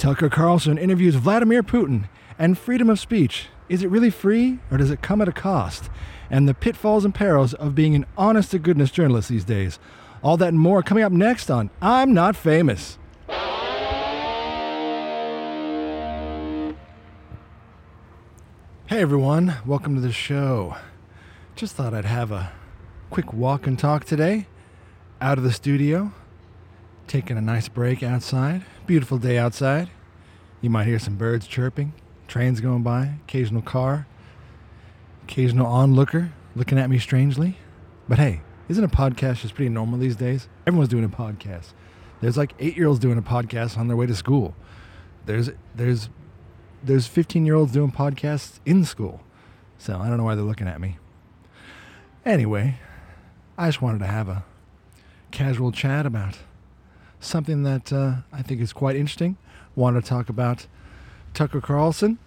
Tucker Carlson interviews Vladimir Putin and freedom of speech. Is it really free or does it come at a cost? And the pitfalls and perils of being an honest to goodness journalist these days. All that and more coming up next on I'm Not Famous. Hey everyone, welcome to the show. Just thought I'd have a quick walk and talk today out of the studio, taking a nice break outside. Beautiful day outside. You might hear some birds chirping, trains going by, occasional car, occasional onlooker looking at me strangely. But hey, isn't a podcast just pretty normal these days? Everyone's doing a podcast. There's like eight year olds doing a podcast on their way to school. There's there's there's 15 year olds doing podcasts in school. So I don't know why they're looking at me. Anyway, I just wanted to have a casual chat about something that uh, I think is quite interesting. Want to talk about Tucker Carlson.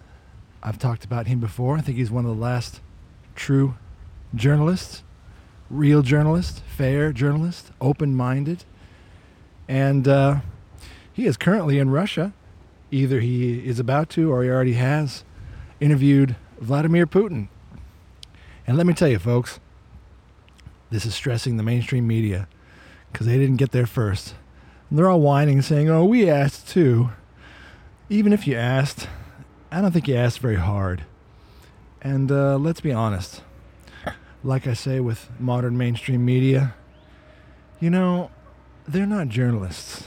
I've talked about him before. I think he's one of the last true journalists, real journalist, fair journalist, open minded. And uh, he is currently in Russia. Either he is about to or he already has interviewed Vladimir Putin. And let me tell you, folks, this is stressing the mainstream media because they didn't get there first. And they're all whining, saying, Oh, we asked too. Even if you asked, I don't think you asked very hard. And uh, let's be honest. Like I say with modern mainstream media, you know, they're not journalists.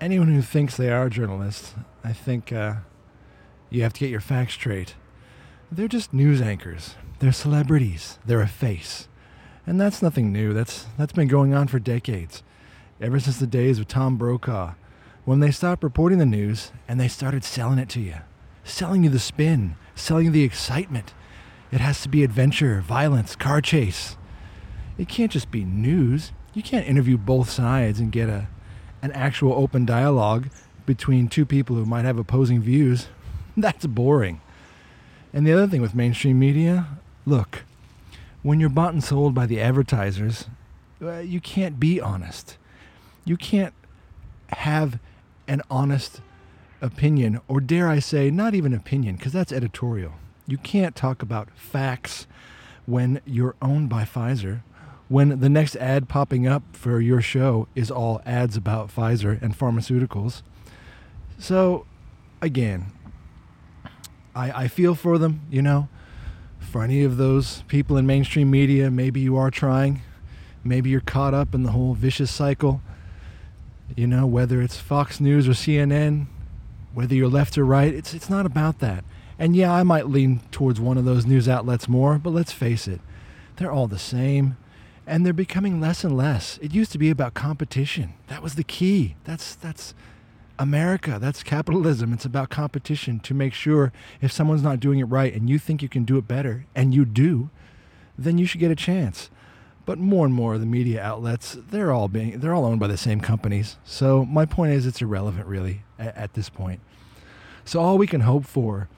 Anyone who thinks they are journalists, I think uh, you have to get your facts straight. They're just news anchors. They're celebrities. They're a face. And that's nothing new. That's that's been going on for decades. Ever since the days of Tom Brokaw, when they stopped reporting the news and they started selling it to you. Selling you the spin, selling you the excitement. It has to be adventure, violence, car chase. It can't just be news. You can't interview both sides and get a an actual open dialogue between two people who might have opposing views. That's boring. And the other thing with mainstream media, look, when you're bought and sold by the advertisers, uh, you can't be honest. You can't have an honest opinion, or dare I say, not even opinion, because that's editorial. You can't talk about facts when you're owned by Pfizer, when the next ad popping up for your show is all ads about Pfizer and pharmaceuticals. So, again, I, I feel for them, you know for any of those people in mainstream media, maybe you are trying. Maybe you're caught up in the whole vicious cycle. You know, whether it's Fox News or CNN, whether you're left or right, it's, it's not about that. And yeah, I might lean towards one of those news outlets more, but let's face it, they're all the same. And they're becoming less and less. It used to be about competition. That was the key. That's, that's, America. That's capitalism. It's about competition to make sure if someone's not doing it right and you think you can do it better, and you do, then you should get a chance. But more and more of the media outlets, they're all being they're all owned by the same companies. So my point is it's irrelevant really at, at this point. So all we can hope for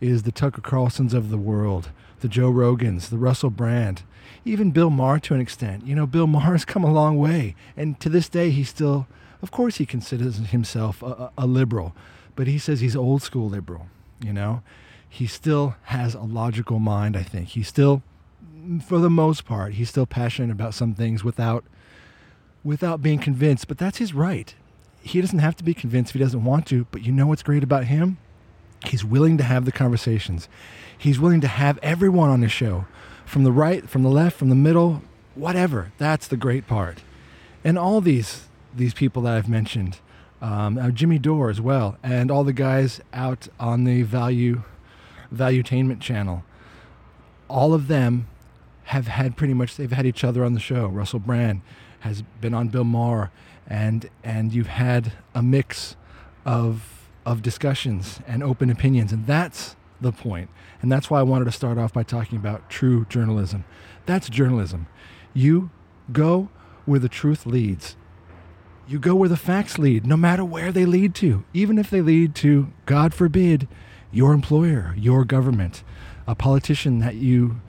is the Tucker Carlsons of the world, the Joe Rogans, the Russell Brand, even Bill Maher to an extent. You know, Bill Maher has come a long way, and to this day he still of course, he considers himself a, a, liberal, but he says he's old school liberal. You know, he still has a logical mind. I think he still, for the most part, he's still passionate about some things without without being convinced. But that's his right. He doesn't have to be convinced if he doesn't want to. But you know what's great about him? He's willing to have the conversations. He's willing to have everyone on the show, from the right, from the left, from the middle, whatever. That's the great part. And all these these people that I've mentioned, um, uh, Jimmy Dore as well, and all the guys out on the value valuetainment channel. All of them have had pretty much they've had each other on the show. Russell Brand has been on Bill Maher, and and you've had a mix of of discussions and open opinions, and that's the point. And that's why I wanted to start off by talking about true journalism. That's journalism. You go where the truth leads. You go where the facts lead, no matter where they lead to, even if they lead to, God forbid, your employer, your government, a politician that you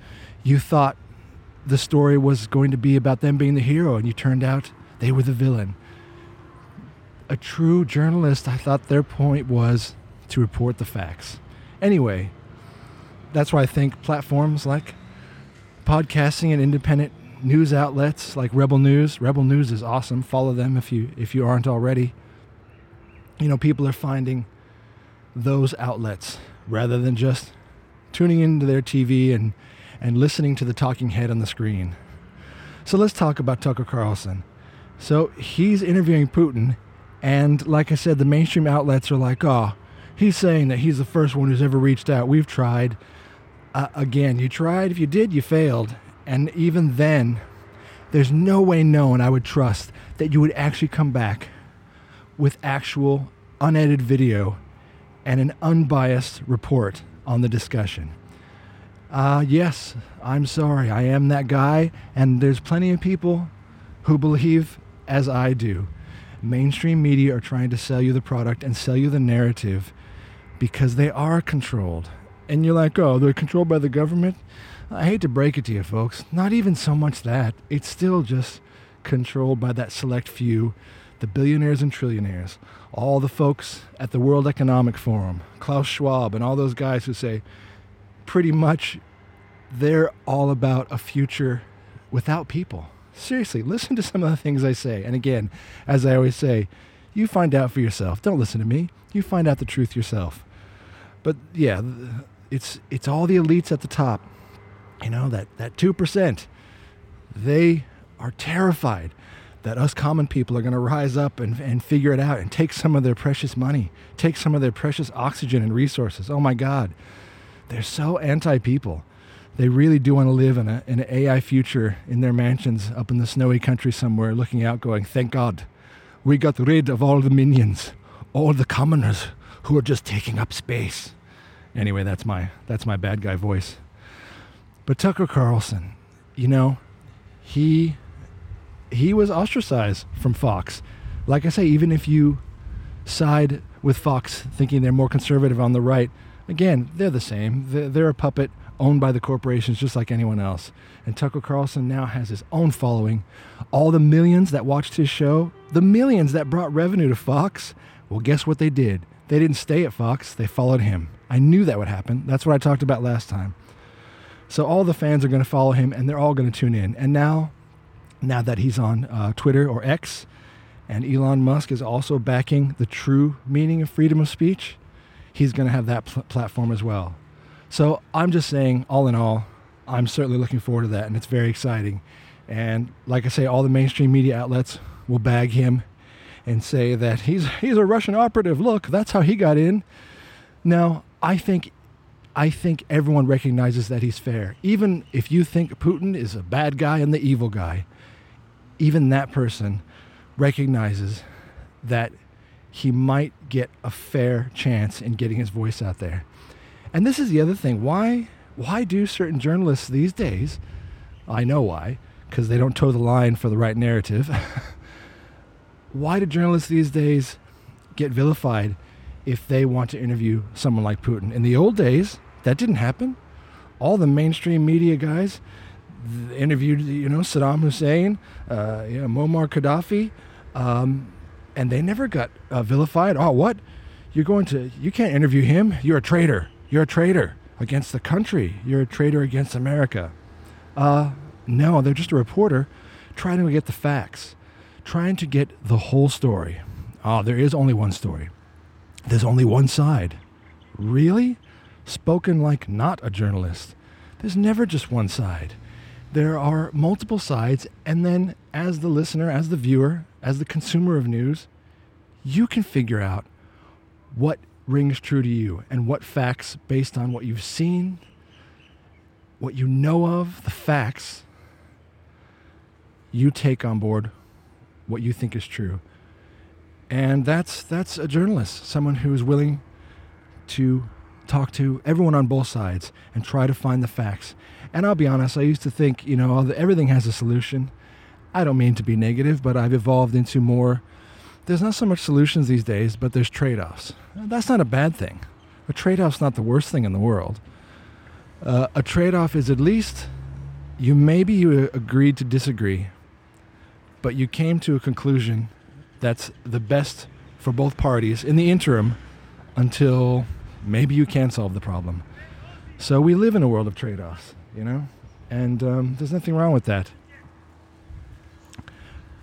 you thought the story was going to be about them being the hero and you turned out they were the villain. a true journalist, I thought their point was to report the facts. Anyway, that's why I think platforms like podcasting and independent news outlets like Rebel News, Rebel News is awesome. Follow them if you if you aren't already. You know, people are finding those outlets rather than just tuning into their TV and and listening to the talking head on the screen. So let's talk about Tucker Carlson. So he's interviewing Putin, and like I said, the mainstream outlets are like, oh, he's saying that he's the first one who's ever reached out. We've tried. Uh, again, you tried. If you did, you failed. And even then, there's no way known I would trust that you would actually come back with actual unedited video and an unbiased report on the discussion. Uh, yes, I'm sorry. I am that guy, and there's plenty of people who believe as I do. Mainstream media are trying to sell you the product and sell you the narrative because they are controlled. And you're like, oh, they're controlled by the government? I hate to break it to you, folks. Not even so much that. It's still just controlled by that select few, the billionaires and trillionaires, all the folks at the World Economic Forum, Klaus Schwab, and all those guys who say, pretty much they're all about a future without people. Seriously, listen to some of the things I say. And again, as I always say, you find out for yourself. Don't listen to me. You find out the truth yourself. But yeah, it's it's all the elites at the top. You know, that that 2%. They are terrified that us common people are going to rise up and, and figure it out and take some of their precious money, take some of their precious oxygen and resources. Oh my God. They're so anti people. They really do want to live in, a, in an AI future in their mansions up in the snowy country somewhere, looking out, going, Thank God, we got rid of all the minions, all the commoners who are just taking up space. Anyway, that's my, that's my bad guy voice. But Tucker Carlson, you know, he he was ostracized from Fox. Like I say, even if you side with Fox, thinking they're more conservative on the right, Again, they're the same. They're, a puppet owned by the corporations just like anyone else. And Tucker Carlson now has his own following. All the millions that watched his show, the millions that brought revenue to Fox, well, guess what they did? They didn't stay at Fox, they followed him. I knew that would happen. That's what I talked about last time. So all the fans are going to follow him and they're all going to tune in. And now, now that he's on uh, Twitter or X, and Elon Musk is also backing the true meaning of freedom of speech, he's going to have that pl- platform as well. So I'm just saying, all in all, I'm certainly looking forward to that, and it's very exciting. And like I say, all the mainstream media outlets will bag him and say that he's he's a Russian operative. Look, that's how he got in. Now, I think I think everyone recognizes that he's fair. Even if you think Putin is a bad guy and the evil guy, even that person recognizes that he might get a fair chance in getting his voice out there. And this is the other thing. Why why do certain journalists these days? I know why, because they don't toe the line for the right narrative. why do journalists these days get vilified if they want to interview someone like Putin? In the old days, that didn't happen. All the mainstream media guys interviewed, you know, Saddam Hussein, uh, you know, Muammar Gaddafi. Um, and they never got uh, vilified. Oh, what? You're going to, you can't interview him. You're a traitor. You're a traitor against the country. You're a traitor against America. Uh, no, they're just a reporter trying to get the facts, trying to get the whole story. Oh, there is only one story. There's only one side. Really? Spoken like not a journalist. There's never just one side. There are multiple sides, and then as the listener, as the viewer, as the consumer of news, you can figure out what rings true to you and what facts, based on what you've seen, what you know of, the facts, you take on board what you think is true. And that's that's a journalist, someone who is willing to talk to everyone on both sides and try to find the facts. And I'll be honest, I used to think, you know, everything has a solution. I don't mean to be negative, but I've evolved into more. There's not so much solutions these days, but there's trade offs. That's not a bad thing. A trade off's not the worst thing in the world. Uh, a trade off is at least you maybe you agreed to disagree, but you came to a conclusion that's the best for both parties in the interim until maybe you can solve the problem. So we live in a world of trade offs, you know? And um, there's nothing wrong with that.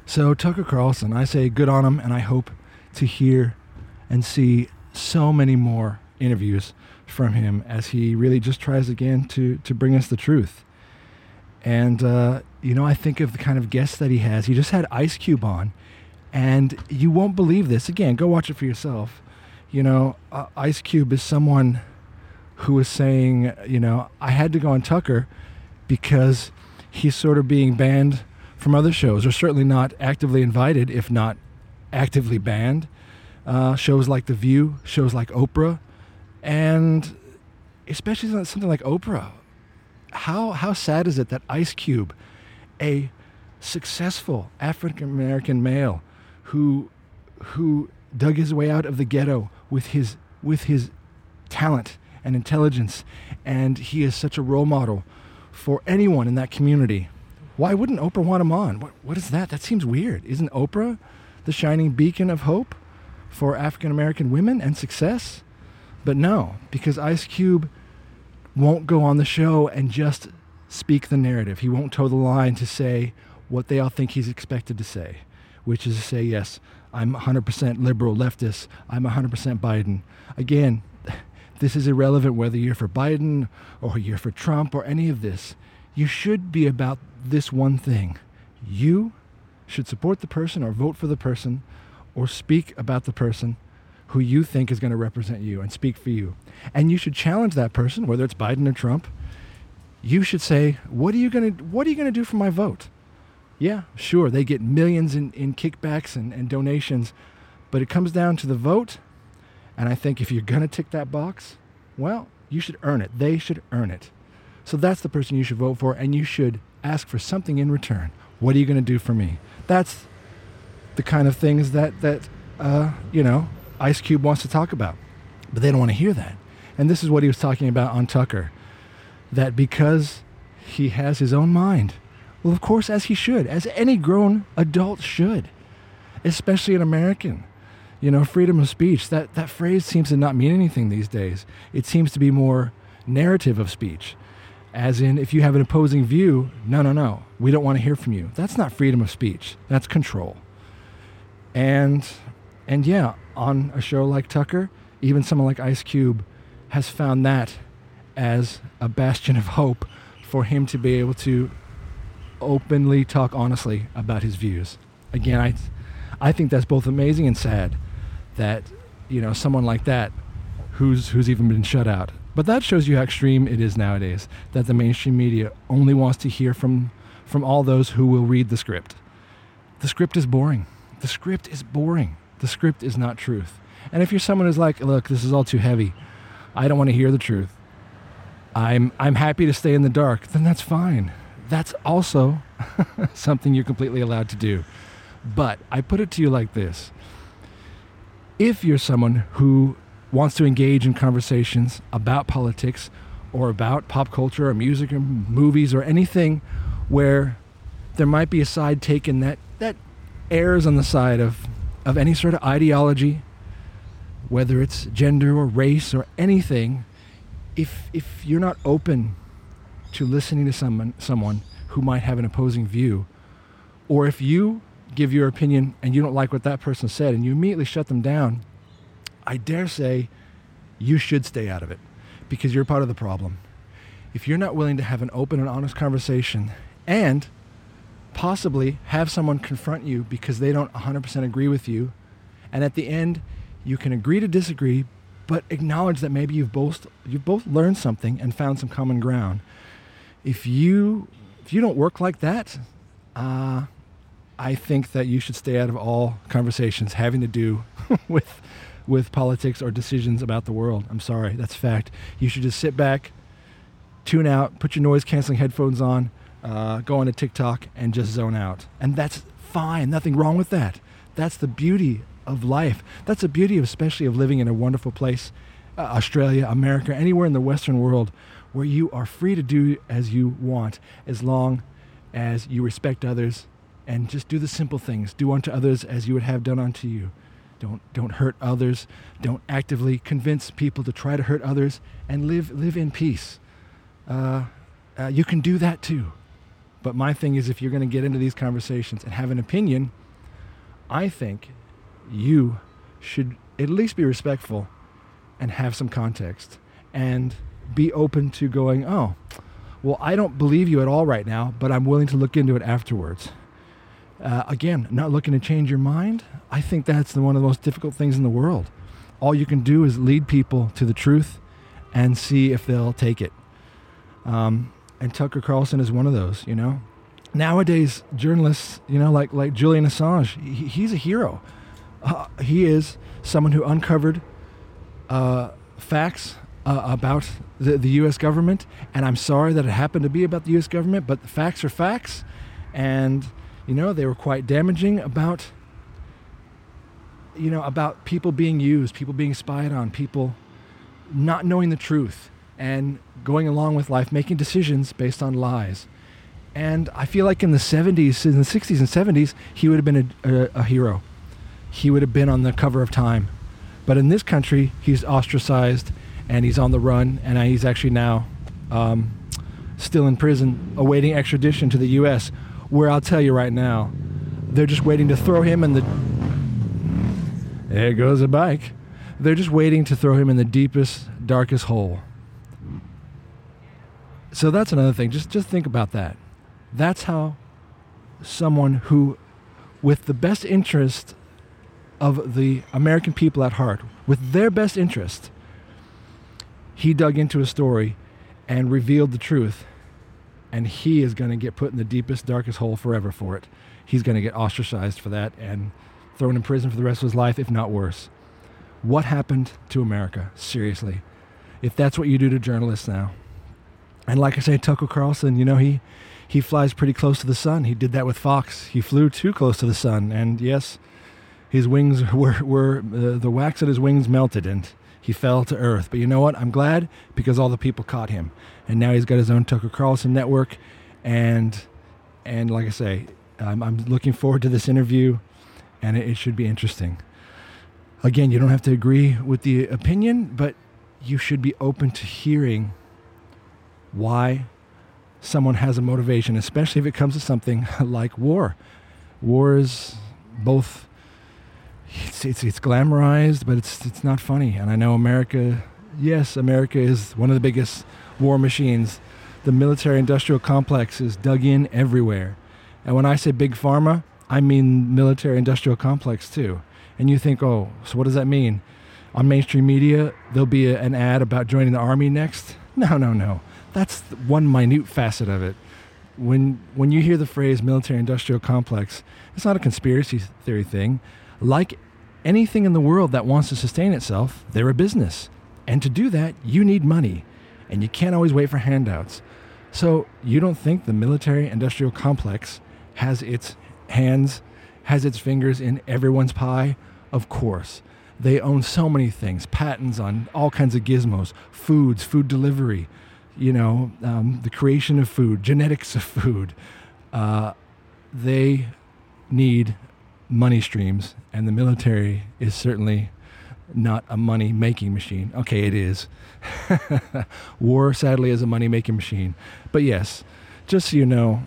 So, Tucker Carlson, I say good on him, and I hope to hear and see so many more interviews from him as he really just tries again to, to bring us the truth. And, uh, you know, I think of the kind of guests that he has. He just had Ice Cube on, and you won't believe this. Again, go watch it for yourself. You know, uh, Ice Cube is someone who is saying, you know, I had to go on Tucker because he's sort of being banned from other shows, or certainly not actively invited, if not actively banned. Uh, shows like The View, shows like Oprah, and especially something like Oprah. How how sad is it that Ice Cube, a successful African American male, who who dug his way out of the ghetto with his with his talent and intelligence, and he is such a role model for anyone in that community why wouldn't Oprah want him on? What, what is that? That seems weird. Isn't Oprah the shining beacon of hope for African American women and success? But no, because Ice Cube won't go on the show and just speak the narrative. He won't toe the line to say what they all think he's expected to say, which is to say, yes, I'm 100% liberal leftist, I'm 100% Biden. Again, this is irrelevant whether you're for Biden or you're for Trump or any of this. You should be about this one thing you should support the person or vote for the person or speak about the person who you think is going to represent you and speak for you. And you should challenge that person, whether it's Biden or Trump. You should say, "What are you going to What are you going to do for my vote?" Yeah, sure, they get millions in, in kickbacks and, and donations, but it comes down to the vote. And I think if you're going to tick that box, well, you should earn it. They should earn it. So that's the person you should vote for, and you should ask for something in return. What are you going to do for me? That's the kind of things that that uh, you know Ice Cube wants to talk about, but they don't want to hear that. And this is what he was talking about on Tucker, that because he has his own mind, well, of course, as he should, as any grown adult should, especially an American. You know, freedom of speech. That that phrase seems to not mean anything these days. It seems to be more narrative of speech as in if you have an opposing view, no, no, no, we don't want to hear from you. That's not freedom of speech. That's control. And and yeah, on a show like Tucker, even someone like Ice Cube has found that as a bastion of hope for him to be able to openly talk honestly about his views. Again, I I think that's both amazing and sad that you know someone like that who's who's even been shut out but that shows you how extreme it is nowadays that the mainstream media only wants to hear from, from all those who will read the script. The script is boring. The script is boring. The script is not truth. And if you're someone who's like, look, this is all too heavy, I don't want to hear the truth, I'm, I'm happy to stay in the dark, then that's fine. That's also something you're completely allowed to do. But I put it to you like this if you're someone who wants to engage in conversations about politics or about pop culture or music or movies or anything where there might be a side taken that, that errs on the side of, of any sort of ideology, whether it's gender or race or anything, if, if you're not open to listening to someone, someone who might have an opposing view, or if you give your opinion and you don't like what that person said and you immediately shut them down, I dare say you should stay out of it because you're part of the problem. If you're not willing to have an open and honest conversation and possibly have someone confront you because they don't 100% agree with you, and at the end, you can agree to disagree, but acknowledge that maybe you've both you've both learned something and found some common ground. If you if you don't work like that, uh, I think that you should stay out of all conversations having to do with with politics or decisions about the world. I'm sorry, that's fact. You should just sit back, tune out, put your noise canceling headphones on, uh, go on to TikTok, and just zone out. And that's fine. Nothing wrong with that. That's the beauty of life. That's the beauty, of, especially of living in a wonderful place, uh, Australia, America, anywhere in the Western world, where you are free to do as you want, as long as you respect others and just do the simple things. Do unto others as you would have done unto you Don't don't hurt others. Don't actively convince people to try to hurt others, and live live in peace. Uh, uh, you can do that too. But my thing is, if you're going to get into these conversations and have an opinion, I think you should at least be respectful and have some context and be open to going, oh, well, I don't believe you at all right now, but I'm willing to look into it afterwards. Uh, again, not looking to change your mind. I think that's the, one of the most difficult things in the world. All you can do is lead people to the truth and see if they'll take it. Um, and Tucker Carlson is one of those, you know. Nowadays, journalists, you know, like like Julian Assange, he, he's a hero. Uh, he is someone who uncovered uh, facts uh, about the, the U.S. government, and I'm sorry that it happened to be about the U.S. government, but the facts are facts, and you know they were quite damaging about you know about people being used, people being spied on, people not knowing the truth and going along with life, making decisions based on lies. And I feel like in the 70s, in the 60s and 70s, he would have been a, a, a hero. He would have been on the cover of Time. But in this country, he's ostracized and he's on the run, and he's actually now um, still in prison, awaiting extradition to the U.S., where I'll tell you right now, they're just waiting to throw him in the. There goes a bike. They're just waiting to throw him in the deepest, darkest hole. So that's another thing. Just just think about that. That's how someone who with the best interest of the American people at heart, with their best interest, he dug into a story and revealed the truth. And he is going to get put in the deepest, darkest hole forever for it. He's going to get ostracized for that and thrown in prison for the rest of his life, if not worse. What happened to America? Seriously. If that's what you do to journalists now. And like I say, Tucker Carlson, you know, he he flies pretty close to the sun. He did that with Fox. He flew too close to the sun, and yes, his wings were were uh, the wax at his wings melted, and he fell to earth. But you know what? I'm glad because all the people caught him, and now he's got his own Tucker Carlson network, and and like I say, I'm, I'm looking forward to this interview, and it, it should be interesting. Again, you don't have to agree with the opinion, but you should be open to hearing why someone has a motivation, especially if it comes to something like war. War is both it's, it's, it's glamorized, but it's it's not funny. And I know America, yes, America is one of the biggest war machines. The military-industrial complex is dug in everywhere. And when I say big pharma, I mean military-industrial complex too. And you think, oh, so what does that mean? On mainstream media, there'll be a, an ad about joining the army next. No, no, no. That's one minute facet of it. When when you hear the phrase military-industrial complex, it's not a conspiracy theory thing. Like anything in the world that wants to sustain itself, they're a business. And to do that, you need money. And you can't always wait for handouts. So you don't think the military industrial complex has its hands, has its fingers in everyone's pie? Of course. They own so many things patents on all kinds of gizmos, foods, food delivery, you know, um, the creation of food, genetics of food. Uh, they need money streams, and the military is certainly not a money making machine. Okay, it is. War, sadly, is a money making machine. But yes, just so you know,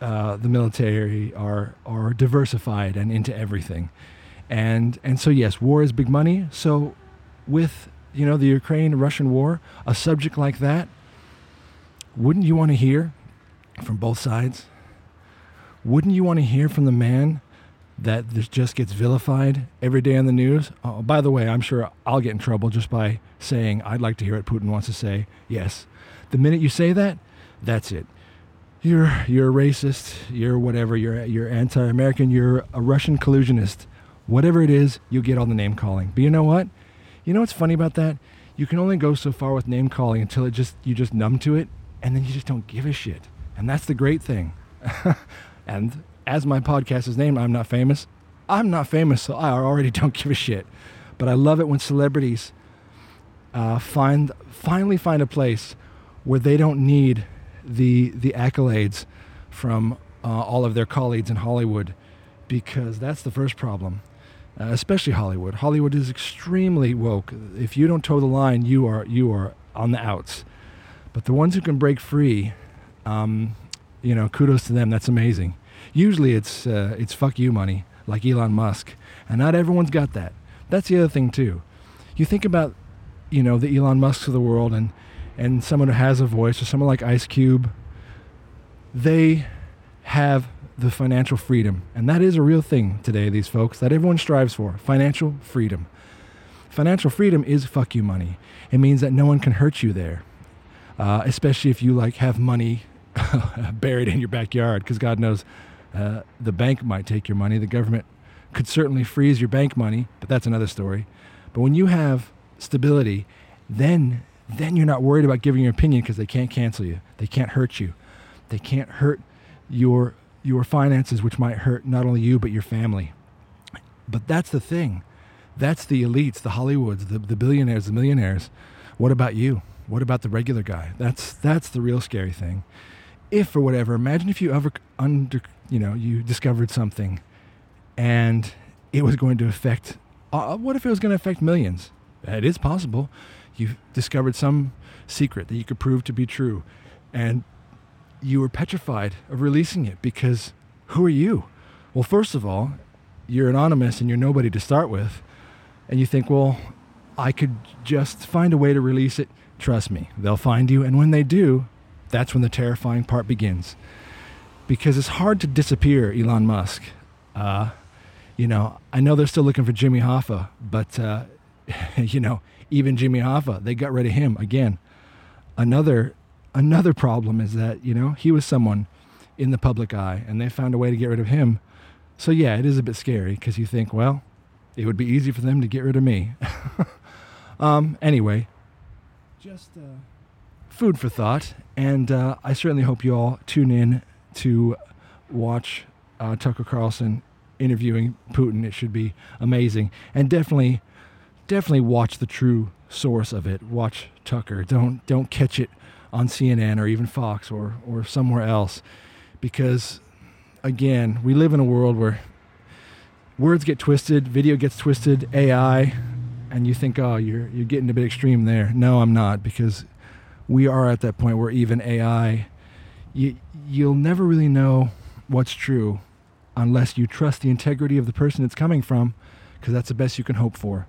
uh, the military are are diversified and into everything, and and so yes, war is big money. So with you know the Ukraine Russian war, a subject like that, wouldn't you want to hear from both sides? Wouldn't you want to hear from the man that this just gets vilified every day on the news. Oh, by the way, I'm sure I'll get in trouble just by saying I'd like to hear what Putin wants to say. Yes. The minute you say that, that's it. You're you're a racist, you're whatever, you're you're anti-American, you're a Russian collusionist. Whatever it is, you get all the name calling. But you know what? You know what's funny about that? You can only go so far with name calling until it just you just numb to it and then you just don't give a shit. And that's the great thing. and as my podcast is named, I'm not famous. I'm not famous, so I already don't give a shit. But I love it when celebrities uh, find finally find a place where they don't need the the accolades from uh, all of their colleagues in Hollywood, because that's the first problem. uh, especially Hollywood. Hollywood is extremely woke. If you don't toe the line, you are you are on the outs. But the ones who can break free, um, you know, kudos to them. That's amazing. Usually it's uh, it's fuck you money, like Elon Musk, and not everyone's got that. That's the other thing too. You think about, you know, the Elon Musks of the world, and and someone who has a voice, or someone like Ice Cube. They have the financial freedom. And that is a real thing today, these folks, that everyone strives for financial freedom. Financial freedom is fuck you money. It means that no one can hurt you there, uh, especially if you like have money buried in your backyard, because God knows uh, the bank might take your money. The government could certainly freeze your bank money, but that's another story. But when you have stability, then then you're not worried about giving your opinion because they can't cancel you. They can't hurt you. They can't hurt your your finances, which might hurt not only you, but your family. But that's the thing. That's the elites, the Hollywoods, the, the billionaires, the millionaires. What about you? What about the regular guy? That's that's the real scary thing. If for whatever, imagine if you ever under you know you discovered something, and it was going to affect. Uh, what if it was going to affect millions? It is possible. You discovered some secret that you could prove to be true, and you were petrified of releasing it because who are you? Well, first of all, you're anonymous and you're nobody to start with. And you think, well, I could just find a way to release it. Trust me, they'll find you. And when they do, that's when the terrifying part begins. Because it's hard to disappear, Elon Musk. Uh, you know, I know they're still looking for Jimmy Hoffa, but, uh, you know, even Jimmy Hoffa, they got rid of him again. Another another problem is that, you know, he was someone in the public eye and they found a way to get rid of him. So, yeah, it is a bit scary because you think, well, it would be easy for them to get rid of me. um, anyway, just uh, food for thought. And uh, I certainly hope you all tune in to watch uh, Tucker Carlson interviewing Putin. It should be amazing. And definitely, definitely watch the true source of it. Watch Tucker. Don't don't catch it on CNN or even Fox or, or somewhere else. Because, again, we live in a world where words get twisted, video gets twisted, AI, and you think, oh, you're, you're getting a bit extreme there. No, I'm not, because we are at that point where even AI, you, you'll never really know what's true unless you trust the integrity of the person it's coming from, because that's the best you can hope for.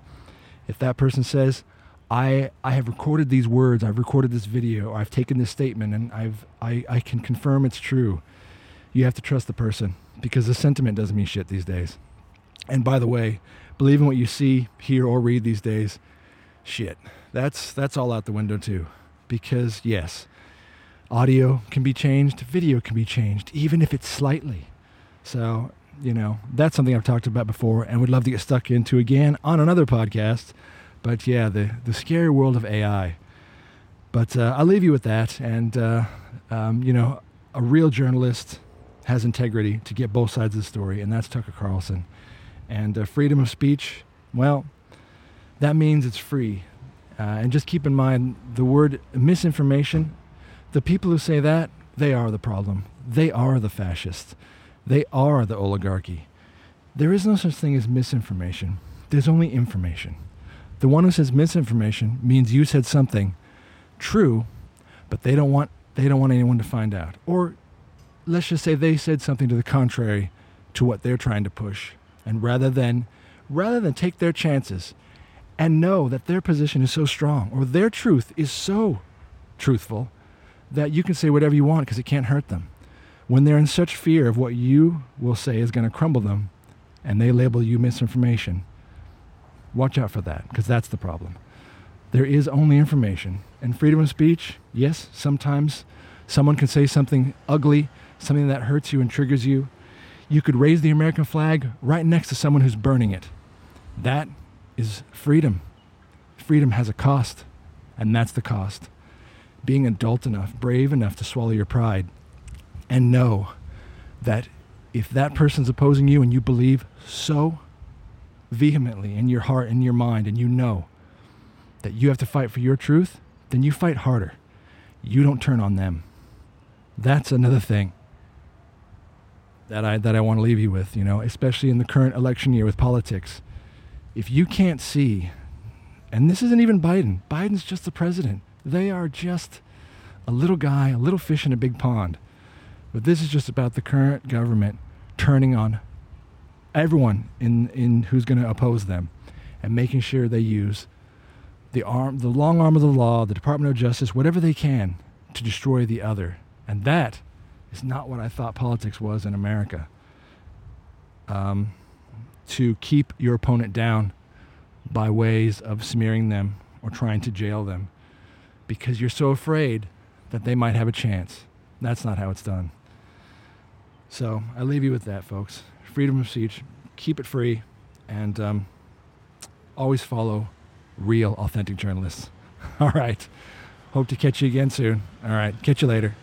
If that person says, I I have recorded these words, I've recorded this video, I've taken this statement, and I've I, I can confirm it's true. You have to trust the person because the sentiment doesn't mean shit these days. And by the way, believing what you see, hear, or read these days, shit. That's that's all out the window too. Because yes, audio can be changed, video can be changed, even if it's slightly. So, you know, that's something I've talked about before and would love to get stuck into again on another podcast. But yeah, the, the scary world of AI. But uh, I'll leave you with that. And, uh, um, you know, a real journalist has integrity to get both sides of the story, and that's Tucker Carlson. And uh, freedom of speech, well, that means it's free. Uh, and just keep in mind the word misinformation, the people who say that, they are the problem. They are the fascists. They are the oligarchy. There is no such thing as misinformation, there's only information. The one who says misinformation means you said something true, but they don't want they don't want anyone to find out. Or let's just say they said something to the contrary to what they're trying to push. And rather than rather than take their chances and know that their position is so strong or their truth is so truthful that you can say whatever you want because it can't hurt them. When they're in such fear of what you will say is going to crumble them and they label you misinformation, Watch out for that, because that's the problem. There is only information. And freedom of speech, yes, sometimes someone can say something ugly, something that hurts you and triggers you. You could raise the American flag right next to someone who's burning it. That is freedom. Freedom has a cost, and that's the cost. Being adult enough, brave enough to swallow your pride, and know that if that person's opposing you and you believe so vehemently in your heart and your mind and you know that you have to fight for your truth, then you fight harder. You don't turn on them. That's another thing that I that I want to leave you with, you know, especially in the current election year with politics. if you can't see, and this isn't even Biden, Biden's just the president. They are just a little guy, a little fish in a big pond. But this is just about the current government turning on everyone in, in who's going to oppose them and making sure they use the arm the long arm of the law, the Department of Justice, whatever they can to destroy the other. And that is not what I thought politics was in America. Um, to keep your opponent down by ways of smearing them or trying to jail them because you're so afraid that they might have a chance. That's not how it's done. So I leave you with that, folks. Freedom of speech, keep it free, and um, always follow real, authentic journalists. All right. Hope to catch you again soon. All right. Catch you later.